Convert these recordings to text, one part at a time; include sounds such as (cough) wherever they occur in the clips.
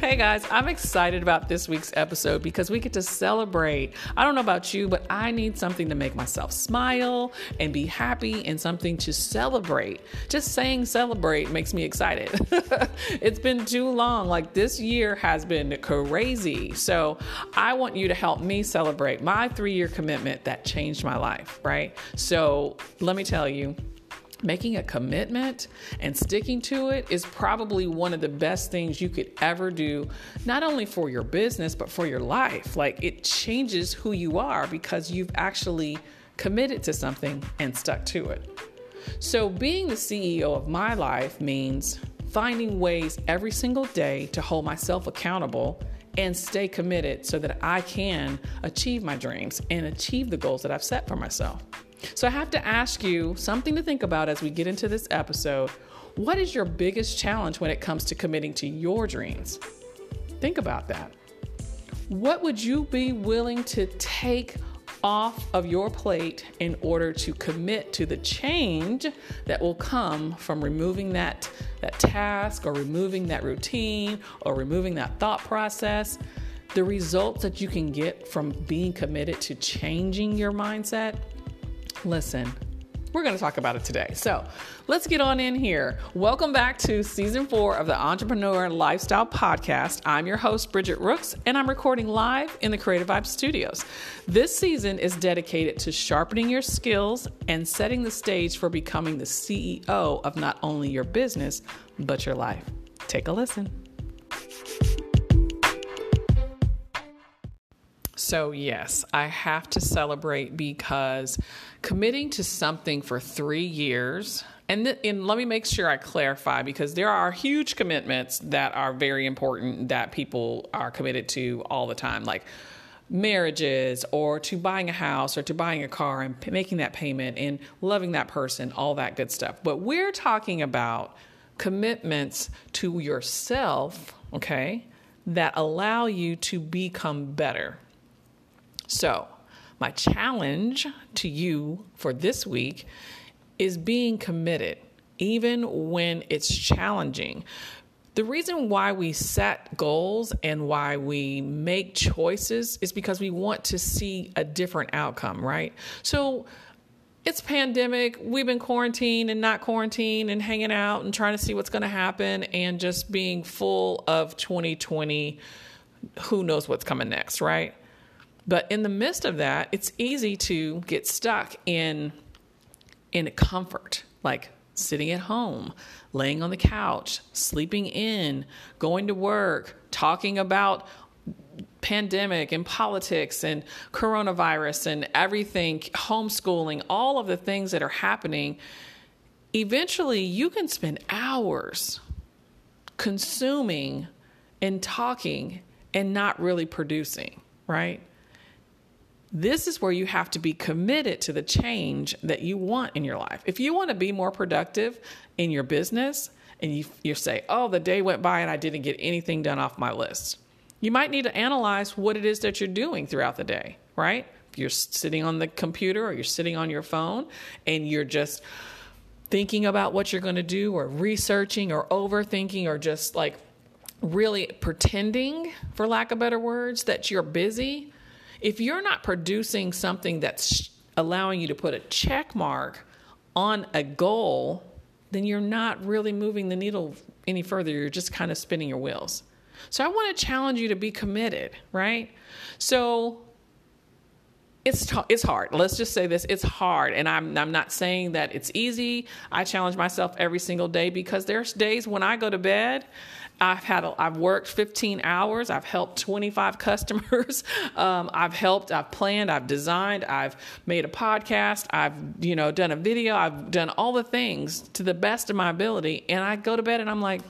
Hey guys, I'm excited about this week's episode because we get to celebrate. I don't know about you, but I need something to make myself smile and be happy and something to celebrate. Just saying celebrate makes me excited. (laughs) it's been too long. Like this year has been crazy. So I want you to help me celebrate my three year commitment that changed my life, right? So let me tell you making a commitment and sticking to it is probably one of the best things you could ever do, not only for your business, but for your life. Like it changes who you are because you've actually committed to something and stuck to it. So, being the CEO of my life means finding ways every single day to hold myself accountable and stay committed so that I can achieve my dreams and achieve the goals that I've set for myself. So I have to ask you something to think about as we get into this episode. What is your biggest challenge when it comes to committing to your dreams? Think about that. What would you be willing to take off of your plate in order to commit to the change that will come from removing that that task or removing that routine or removing that thought process the results that you can get from being committed to changing your mindset Listen, we're going to talk about it today. So let's get on in here. Welcome back to season four of the Entrepreneur Lifestyle Podcast. I'm your host, Bridgette Rooks, and I'm recording live in the Creative Vibe Studios. This season is dedicated to sharpening your skills and setting the stage for becoming the CEO of not only your business, but your life. Take a listen. So, yes, I have to celebrate because committing to something for three years, and, th- and let me make sure I clarify because there are huge commitments that are very important that people are committed to all the time, like marriages or to buying a house or to buying a car and p- making that payment and loving that person, all that good stuff. But we're talking about commitments to yourself, okay, that allow you to become better so, my challenge to you for this week is being committed, even when it's challenging. The reason why we set goals and why we make choices is because we want to see a different outcome, right? So, it's pandemic. We've been quarantined and not quarantined and hanging out and trying to see what's going to happen and just being full of 2020. Who knows what's coming next, right? But in the midst of that, it's easy to get stuck in in comfort, like sitting at home, laying on the couch, sleeping in, going to work, talking about pandemic and politics and coronavirus and everything, homeschooling, all of the things that are happening. Eventually, you can spend hours consuming and talking and not really producing, right? This is where you have to be committed to the change that you want in your life. If you want to be more productive in your business and you, you say, oh, the day went by and I didn't get anything done off my list, you might need to analyze what it is that you're doing throughout the day, right? If you're sitting on the computer or you're sitting on your phone and you're just thinking about what you're going to do or researching or overthinking or just like really pretending, for lack of better words, that you're busy if you're not producing something that's allowing you to put a check mark on a goal, then you're not really moving the needle any further. You're just kind of spinning your wheels. So I want to challenge you to be committed, right? So it's t- it's hard. Let's just say this: it's hard, and I'm I'm not saying that it's easy. I challenge myself every single day because there's days when I go to bed I've had a, I've worked 15 hours. I've helped 25 (laughs) customers. Um, I've helped. I've planned. I've designed. I've made a podcast. I've you know done a video. I've done all the things to the best of my ability. And I go to bed and I'm like,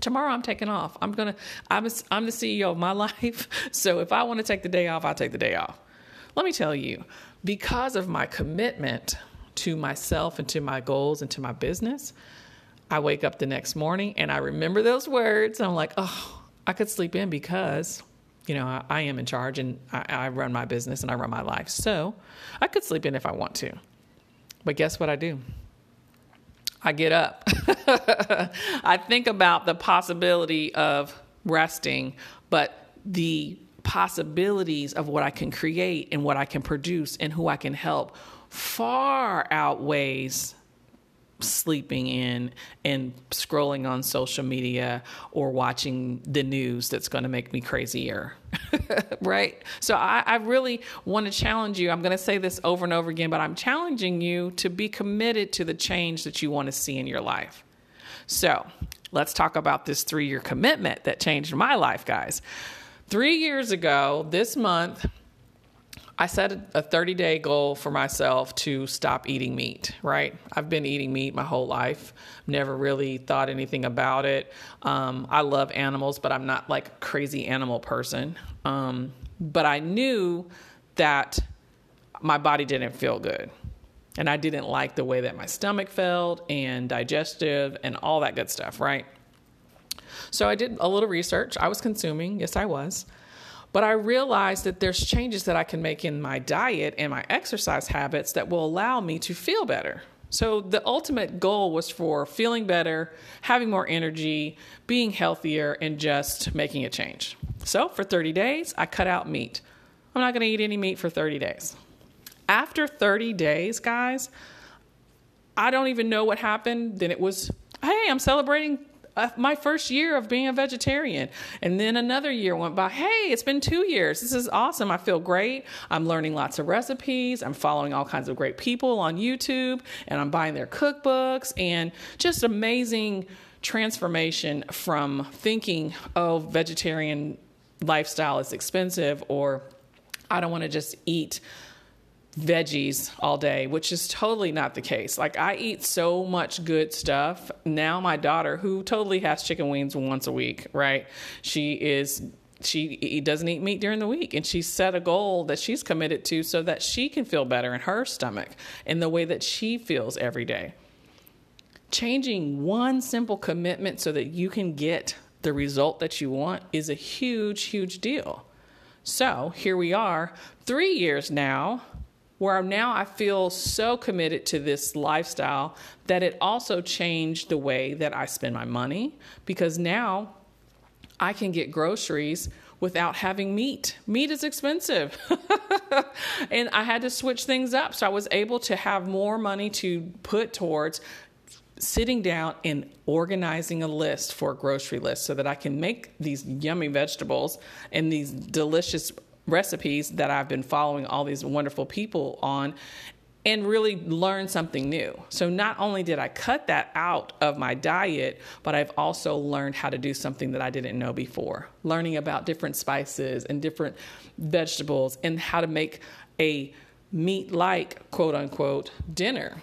tomorrow I'm taking off. I'm gonna. I'm a, I'm the CEO of my (laughs) life. So if I want to take the day off, I'll take the day off. Let me tell you, because of my commitment to myself and to my goals and to my business I wake up the next morning and I remember those words. I'm like, oh, I could sleep in because, you know, I, I am in charge and I, I run my business and I run my life. So I could sleep in if I want to. But guess what I do? I get up. (laughs) I think about the possibility of resting, but the possibilities of what I can create and what I can produce and who I can help far outweighs sleeping in and scrolling on social media or watching the news that's going to make me crazier. (laughs) right? So I, I really want to challenge you. I'm going to say this over and over again, but I'm challenging you to be committed to the change that you want to see in your life. So let's talk about this three year commitment that changed my life, guys. Three years ago, this month, I set a 30 day goal for myself to stop eating meat, right? I've been eating meat my whole life, never really thought anything about it. Um, I love animals, but I'm not like a crazy animal person. Um, but I knew that my body didn't feel good. And I didn't like the way that my stomach felt and digestive and all that good stuff, right? So I did a little research. I was consuming, yes, I was. But I realized that there's changes that I can make in my diet and my exercise habits that will allow me to feel better. So the ultimate goal was for feeling better, having more energy, being healthier, and just making a change. So for 30 days, I cut out meat. I'm not going to eat any meat for 30 days. After 30 days, guys, I don't even know what happened. Then it was, hey, I'm celebrating my first year of being a vegetarian. And then another year went by. Hey, it's been two years. This is awesome. I feel great. I'm learning lots of recipes. I'm following all kinds of great people on YouTube and I'm buying their cookbooks and just amazing transformation from thinking, oh, vegetarian lifestyle is expensive or I don't want to just eat veggies all day, which is totally not the case. Like I eat so much good stuff. Now my daughter, who totally has chicken wings once a week, right? She is she doesn't eat meat during the week and she set a goal that she's committed to so that she can feel better in her stomach in the way that she feels every day. Changing one simple commitment so that you can get the result that you want is a huge, huge deal. So here we are, three years now where now I feel so committed to this lifestyle that it also changed the way that I spend my money because now I can get groceries without having meat. Meat is expensive. (laughs) and I had to switch things up. So I was able to have more money to put towards sitting down and organizing a list for a grocery list so that I can make these yummy vegetables and these delicious recipes that I've been following all these wonderful people on and really learn something new. So not only did I cut that out of my diet, but I've also learned how to do something that I didn't know before. Learning about different spices and different vegetables and how to make a meat like quote unquote dinner.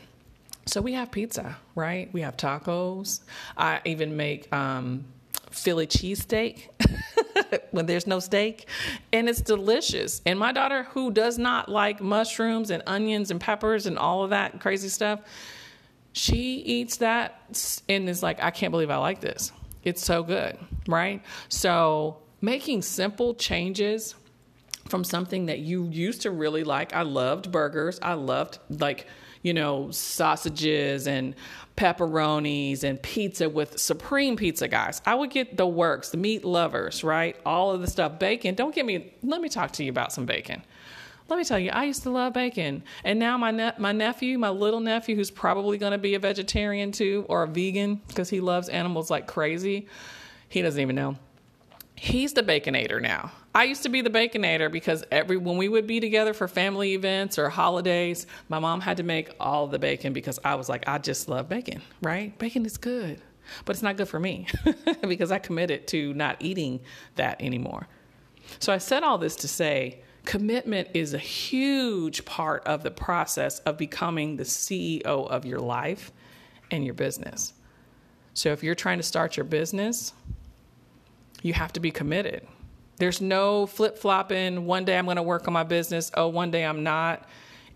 So we have pizza, right? We have tacos. I even make um, Philly cheesesteak (laughs) (laughs) when there's no steak, and it's delicious. And my daughter, who does not like mushrooms and onions and peppers and all of that crazy stuff, she eats that and is like, I can't believe I like this. It's so good, right? So making simple changes from something that you used to really like. I loved burgers. I loved like you know, sausages and pepperonis and pizza with supreme pizza guys. I would get the works, the meat lovers, right? All of the stuff. Bacon. Don't get me, let me talk to you about some bacon. Let me tell you, I used to love bacon. And now my ne- my nephew, my little nephew, who's probably going to be a vegetarian too or a vegan because he loves animals like crazy, he doesn't even know. He's the baconator now. I used to be the baconator because every when we would be together for family events or holidays, my mom had to make all the bacon because I was like, I just love bacon, right? Bacon is good, but it's not good for me (laughs) because I committed to not eating that anymore. So I said all this to say commitment is a huge part of the process of becoming the CEO of your life and your business. So if you're trying to start your business, you have to be committed there's no flip flopping. One day I'm going to work on my business. Oh, one day I'm not.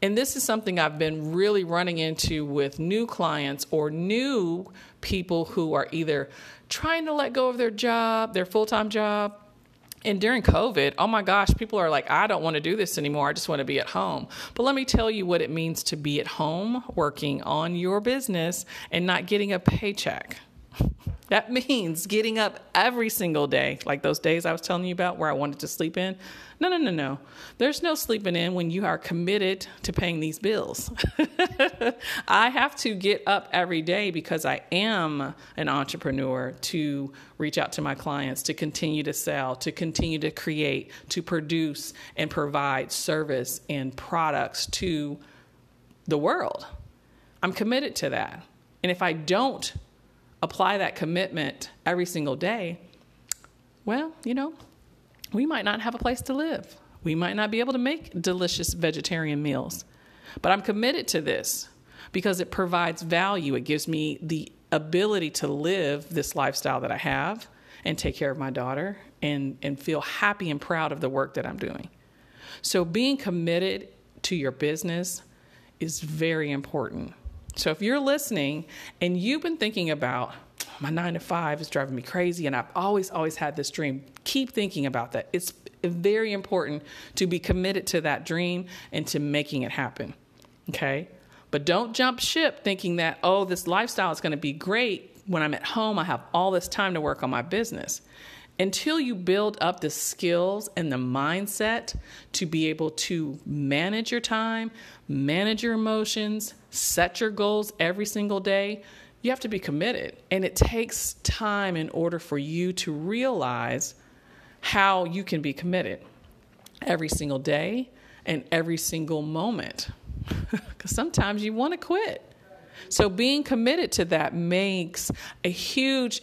And this is something I've been really running into with new clients or new people who are either trying to let go of their job, their full time job. And during COVID, oh my gosh, people are like, I don't want to do this anymore. I just want to be at home. But let me tell you what it means to be at home working on your business and not getting a paycheck. (laughs) That means getting up every single day, like those days I was telling you about where I wanted to sleep in. No, no, no, no. There's no sleeping in when you are committed to paying these bills. (laughs) I have to get up every day because I am an entrepreneur to reach out to my clients, to continue to sell, to continue to create, to produce and provide service and products to the world. I'm committed to that. And if I don't apply that commitment every single day, well, you know, we might not have a place to live. We might not be able to make delicious vegetarian meals. But I'm committed to this because it provides value. It gives me the ability to live this lifestyle that I have and take care of my daughter and, and feel happy and proud of the work that I'm doing. So, being committed to your business is very important. So if you're listening and you've been thinking about oh, my nine to five is driving me crazy and I've always, always had this dream, keep thinking about that. It's very important to be committed to that dream and to making it happen. Okay? But don't jump ship thinking that, oh, this lifestyle is going to be great when I'm at home. I have all this time to work on my business until you build up the skills and the mindset to be able to manage your time, manage your emotions, set your goals every single day, you have to be committed. And it takes time in order for you to realize how you can be committed every single day and every single moment. (laughs) Because sometimes you want to quit. So being committed to that makes a huge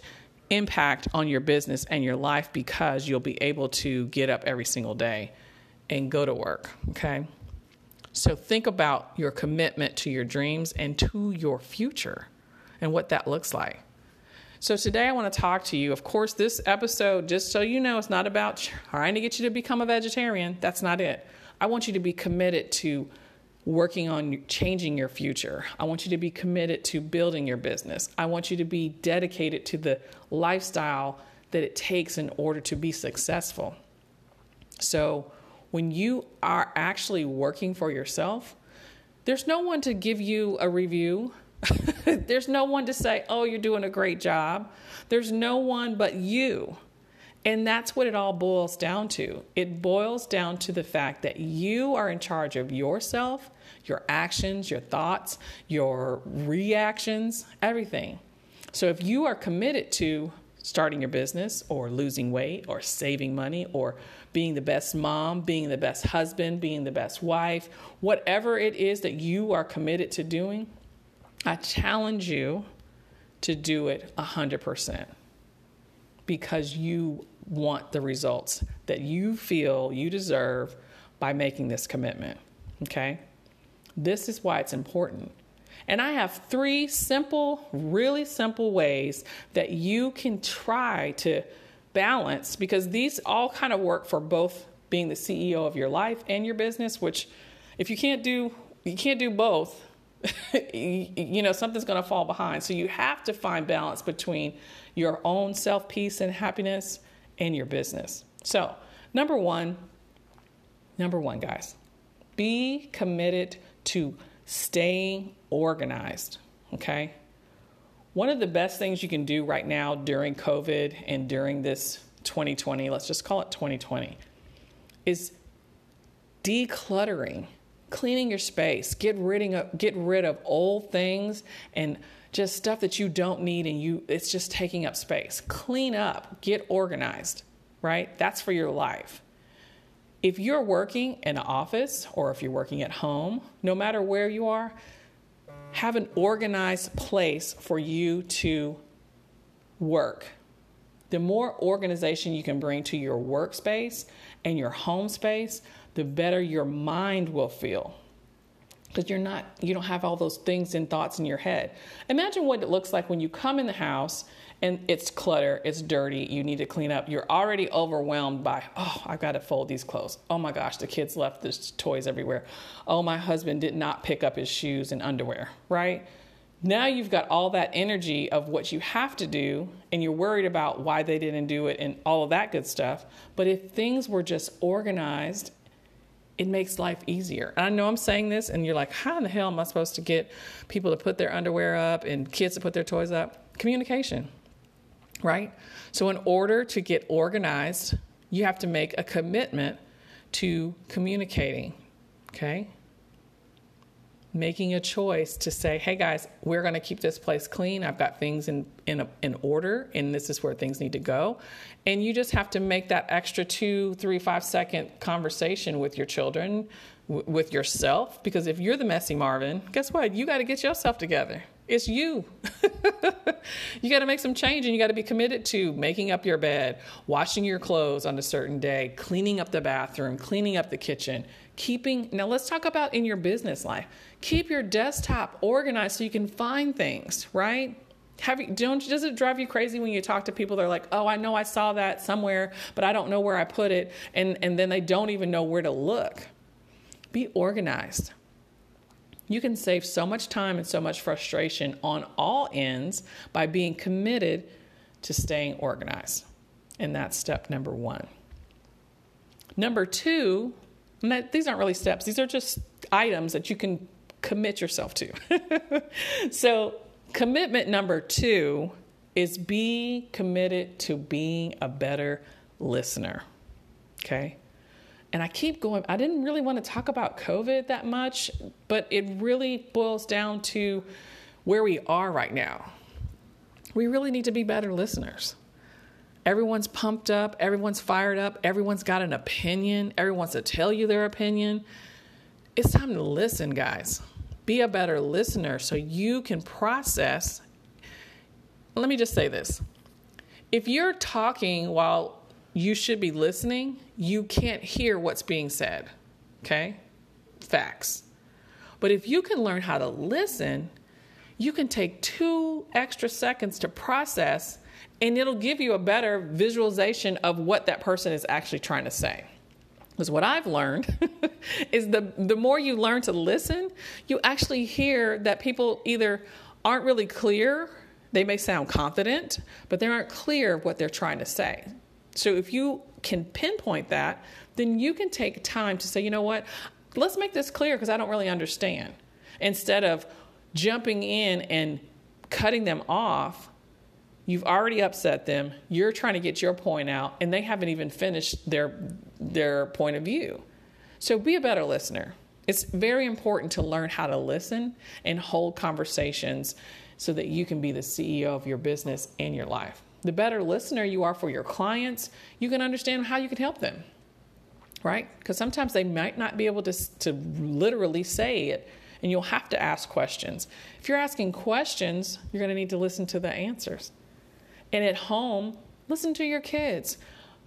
impact on your business and your life because you'll be able to get up every single day and go to work, okay? So think about your commitment to your dreams and to your future and what that looks like. So today I want to talk to you. Of course, this episode, just so you know, it's not about trying to get you to become a vegetarian. That's not it. I want you to be committed to working on changing your future. I want you to be committed to building your business. I want you to be dedicated to the lifestyle that it takes in order to be successful. So, when you are actually working for yourself, there's no one to give you a review. (laughs) There's no one to say, oh, you're doing a great job. There's no one but you. And that's what it all boils down to. It boils down to the fact that you are in charge of yourself, your actions, your thoughts, your reactions, everything. So if you are committed to starting your business or losing weight or saving money or being the best mom, being the best husband, being the best wife, whatever it is that you are committed to doing, I challenge you to do it 100% because you want the results that you feel you deserve by making this commitment. Okay? This is why it's important. And I have three simple, really simple ways that you can try to balance because these all kind of work for both being the CEO of your life and your business, which if you can't do you can't do both, (laughs) you know, something's going to fall behind. So you have to find balance between your own self peace and happiness and your business. So, number one, number one, guys, be committed to staying organized. Okay. One of the best things you can do right now during COVID and during this 2020, let's just call it 2020, is decluttering cleaning your space get rid of get rid of old things and just stuff that you don't need and you it's just taking up space. Clean up get organized right? That's for your life. If you're working in an office or if you're working at home no matter where you are have an organized place for you to work. The more organization you can bring to your workspace and your home space the better your mind will feel. Because you're not you don't have all those things and thoughts in your head. Imagine what it looks like when you come in the house and it's clutter it's dirty you need to clean up. You're already overwhelmed by oh i've got to fold these clothes. Oh my gosh the kids left the toys everywhere. Oh my husband did not pick up his shoes and underwear right? Now you've got all that energy of what you have to do and you're worried about why they didn't do it and all of that good stuff. But if things were just organized it makes life easier. And I know I'm saying this, and you're like, how in the hell am I supposed to get people to put their underwear up and kids to put their toys up? Communication. right? So, in order to get organized, you have to make a commitment to communicating, okay? Making a choice to say, hey guys, we're gonna keep this place clean. I've got things in, in, a, in order, and this is where things need to go. And you just have to make that extra two, three, five second conversation with your children, w- with yourself, because if you're the messy Marvin, guess what? You gotta get yourself together. It's you. (laughs) you got to make some change and you got to be committed to making up your bed, washing your clothes on a certain day, cleaning up the bathroom, cleaning up the kitchen, keeping. Now, let's talk about in your business life. Keep your desktop organized so you can find things, right? Have you, don't does it drive you crazy when you talk to people they're like oh i know i saw that somewhere but i don't know where i put it and and then they don't even know where to look be organized you can save so much time and so much frustration on all ends by being committed to staying organized. And that's step number one. Number two, that, these aren't really steps, these are just items that you can commit yourself to. (laughs) so, commitment number two is be committed to being a better listener. Okay? and I keep going. I didn't really want to talk about COVID that much, but it really boils down to where we are right now. We really need to be better listeners. Everyone's pumped up, everyone's fired up, everyone's got an opinion, everyone wants to tell you their opinion. It's time to listen, guys. Be a better listener so you can process. Let me just say this. If you're talking while you should be listening, you can't hear what's being said. Okay? Facts. But if you can learn how to listen, you can take two extra seconds to process, and it'll give you a better visualization of what that person is actually trying to say. Because what I've learned (laughs) is the, the more you learn to listen, you actually hear that people either aren't really clear, they may sound confident, but they aren't clear of what they're trying to say. So if you can pinpoint that, then you can take time to say, you know what, let's make this clear because I don't really understand. Instead of jumping in and cutting them off, you've already upset them. You're trying to get your point out, and they haven't even finished their their point of view. So be a better listener. It's very important to learn how to listen and hold conversations so that you can be the CEO of your business and your life the better listener you are for your clients, you can understand how you can help them. Right? Because sometimes they might not be able to, to literally say it, and you'll have to ask questions. If you're asking questions, you're going to need to listen to the answers. And at home, listen to your kids.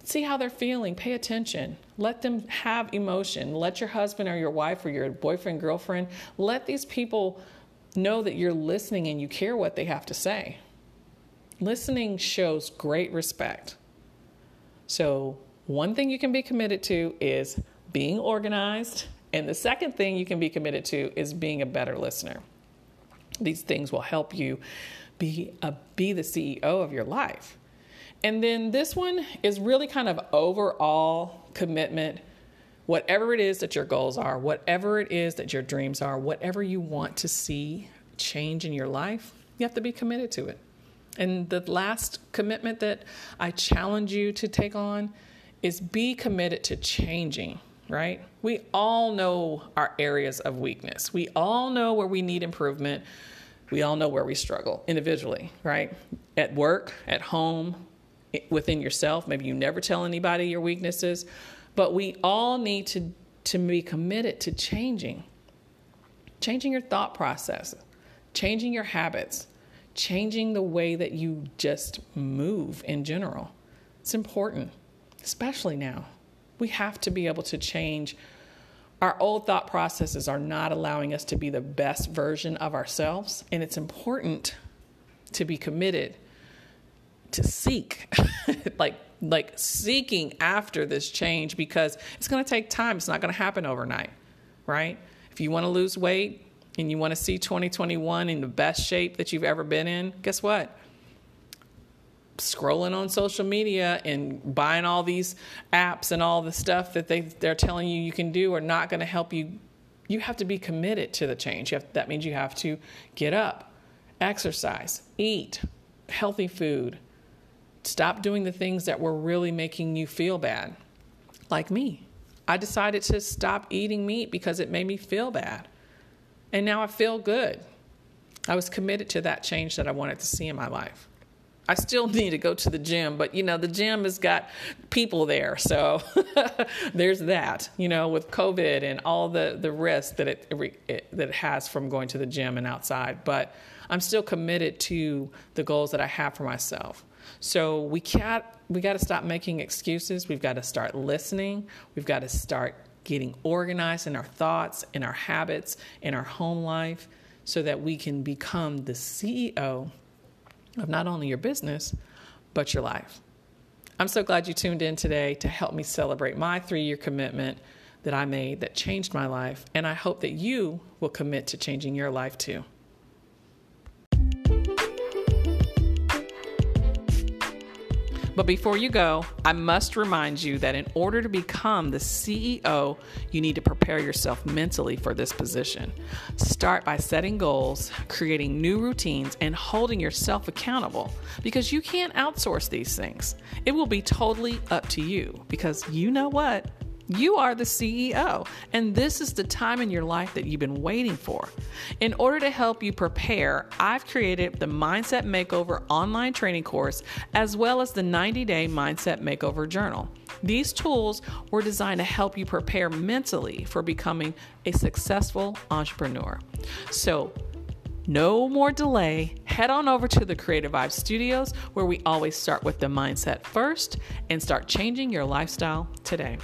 See how they're feeling. Pay attention. Let them have emotion. Let your husband or your wife or your boyfriend, girlfriend, let these people know that you're listening and you care what they have to say. Listening shows great respect. So, one thing you can be committed to is being organized. And the second thing you can be committed to is being a better listener. These things will help you be, a, be the CEO of your life. And then this one is really kind of overall commitment. Whatever it is that your goals are, whatever it is that your dreams are, whatever you want to see change in your life, you have to be committed to it. And the last commitment that I challenge you to take on is be committed to changing, right? We all know our areas of weakness. We all know where we need improvement. We all know where we struggle individually, right? At work, at home, within yourself. Maybe you never tell anybody your weaknesses, but we all need to, to be committed to changing. Changing your thought process, changing your habits, changing the way that you just move in general. It's important, especially now. We have to be able to change. Our old thought processes are not allowing us to be the best version of ourselves, and it's important to be committed to seek (laughs) like like seeking after this change because it's going to take time. It's not going to happen overnight, right? If you want to lose weight, and you want to see 2021 in the best shape that you've ever been in, guess what? Scrolling on social media and buying all these apps and all the stuff that they they're telling you you can do are not going to help you. You have to be committed to the change. Have, that means you have to get up, exercise, eat healthy food, Stop doing the things that were really making you feel bad. Like me. I decided to stop eating meat because it made me feel bad. And now I feel good. I was committed to that change that I wanted to see in my life. I still need to go to the gym, but you know, the gym has got people there. So (laughs) there's that, you know, with COVID and all the, the risk that it, it, that it has from going to the gym and outside. But I'm still committed to the goals that I have for myself. So we can't, we got to stop making excuses. We've got to start listening. We've got to start getting organized in our thoughts, in our habits, in our home life, so that we can become the CEO of not only your business, but your life. I'm so glad you tuned in today to help me celebrate my three year commitment that I made that changed my life, and I hope that you will commit to changing your life too. But before you go, I must remind you that in order to become the CEO, you need to prepare yourself mentally for this position. Start by setting goals, creating new routines, and holding yourself accountable because you can't outsource these things. It will be totally up to you because you know what? You are the CEO, and this is the time in your life that you've been waiting for. In order to help you prepare, I've created the Mindset Makeover online training course as well as the 90 day Mindset Makeover journal. These tools were designed to help you prepare mentally for becoming a successful entrepreneur. So, no more delay. Head on over to the Creative Vibe Studios where we always start with the mindset first and start changing your lifestyle today.